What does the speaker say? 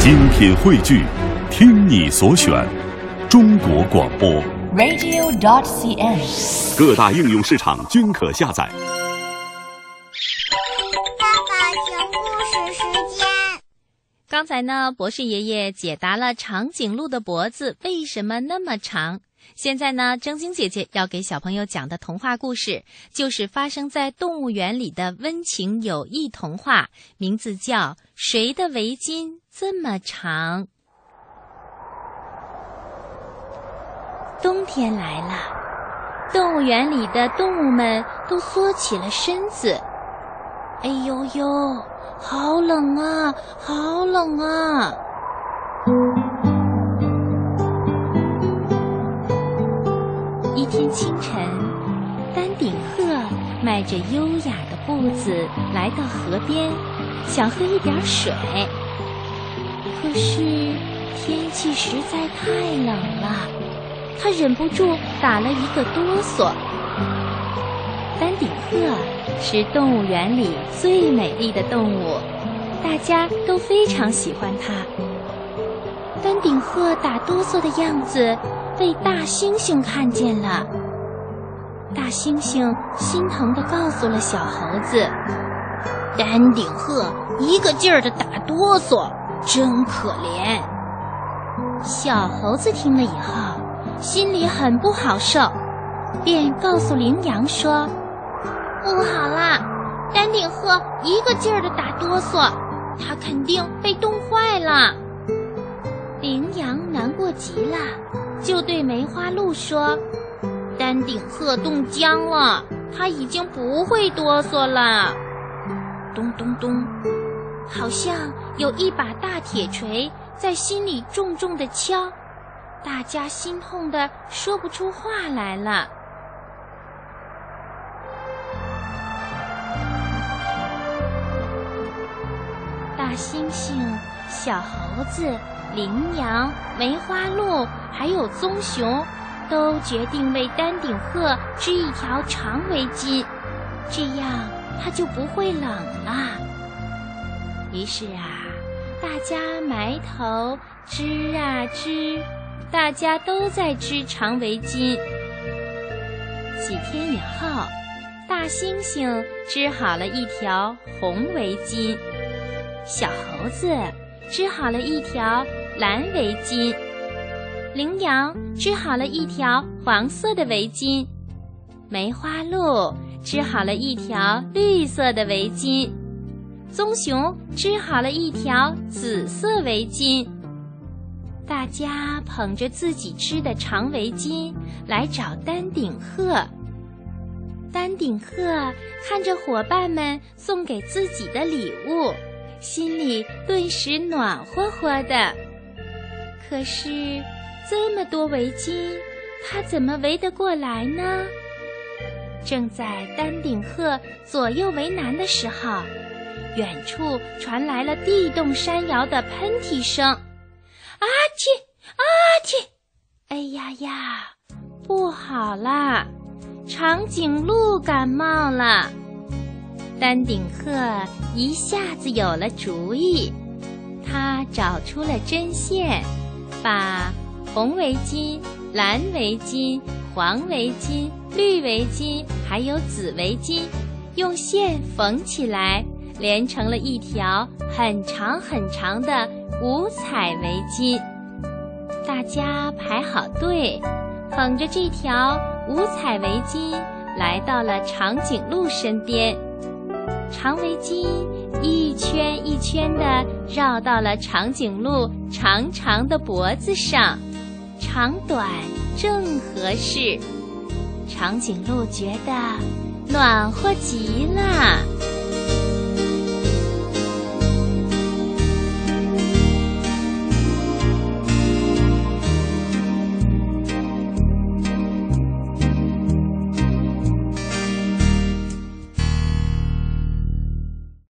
精品汇聚，听你所选，中国广播。radio.dot.cn，。各大应用市场均可下载。爸爸讲故事时间。刚才呢，博士爷爷解答了长颈鹿的脖子为什么那么长。现在呢，正晶姐姐要给小朋友讲的童话故事，就是发生在动物园里的温情友谊童话，名字叫《谁的围巾这么长》。冬天来了，动物园里的动物们都缩起了身子。哎呦呦，好冷啊，好冷啊！清晨，丹顶鹤迈着优雅的步子来到河边，想喝一点水。可是天气实在太冷了，它忍不住打了一个哆嗦。丹顶鹤是动物园里最美丽的动物，大家都非常喜欢它。丹顶鹤打哆嗦的样子被大猩猩看见了，大猩猩心疼地告诉了小猴子：“丹顶鹤一个劲儿地打哆嗦，真可怜。”小猴子听了以后，心里很不好受，便告诉羚羊说。不好啦，丹顶鹤一个劲儿的打哆嗦，它肯定被冻坏了。羚羊难过极了，就对梅花鹿说：“丹顶鹤冻僵了，它已经不会哆嗦了。”咚咚咚，好像有一把大铁锤在心里重重的敲，大家心痛的说不出话来了。大猩猩、小猴子、羚羊、梅花鹿，还有棕熊，都决定为丹顶鹤织一条长围巾，这样它就不会冷了。于是啊，大家埋头织啊织，大家都在织长围巾。几天以后，大猩猩织好了一条红围巾。小猴子织好了一条蓝围巾，羚羊织好了一条黄色的围巾，梅花鹿织好了一条绿色的围巾，棕熊织好了一条紫色围巾。大家捧着自己织的长围巾来找丹顶鹤。丹顶鹤看着伙伴们送给自己的礼物。心里顿时暖和和的。可是，这么多围巾，它怎么围得过来呢？正在丹顶鹤左右为难的时候，远处传来了地动山摇的喷嚏声。啊嚏！啊嚏！哎呀呀，不好啦！长颈鹿感冒了。丹顶鹤一下子有了主意，他找出了针线，把红围巾、蓝围巾、黄围巾、绿围巾还有紫围巾用线缝起来，连成了一条很长很长的五彩围巾。大家排好队，捧着这条五彩围巾来到了长颈鹿身边。长围巾一圈一圈地绕到了长颈鹿长长的脖子上，长短正合适。长颈鹿觉得暖和极了。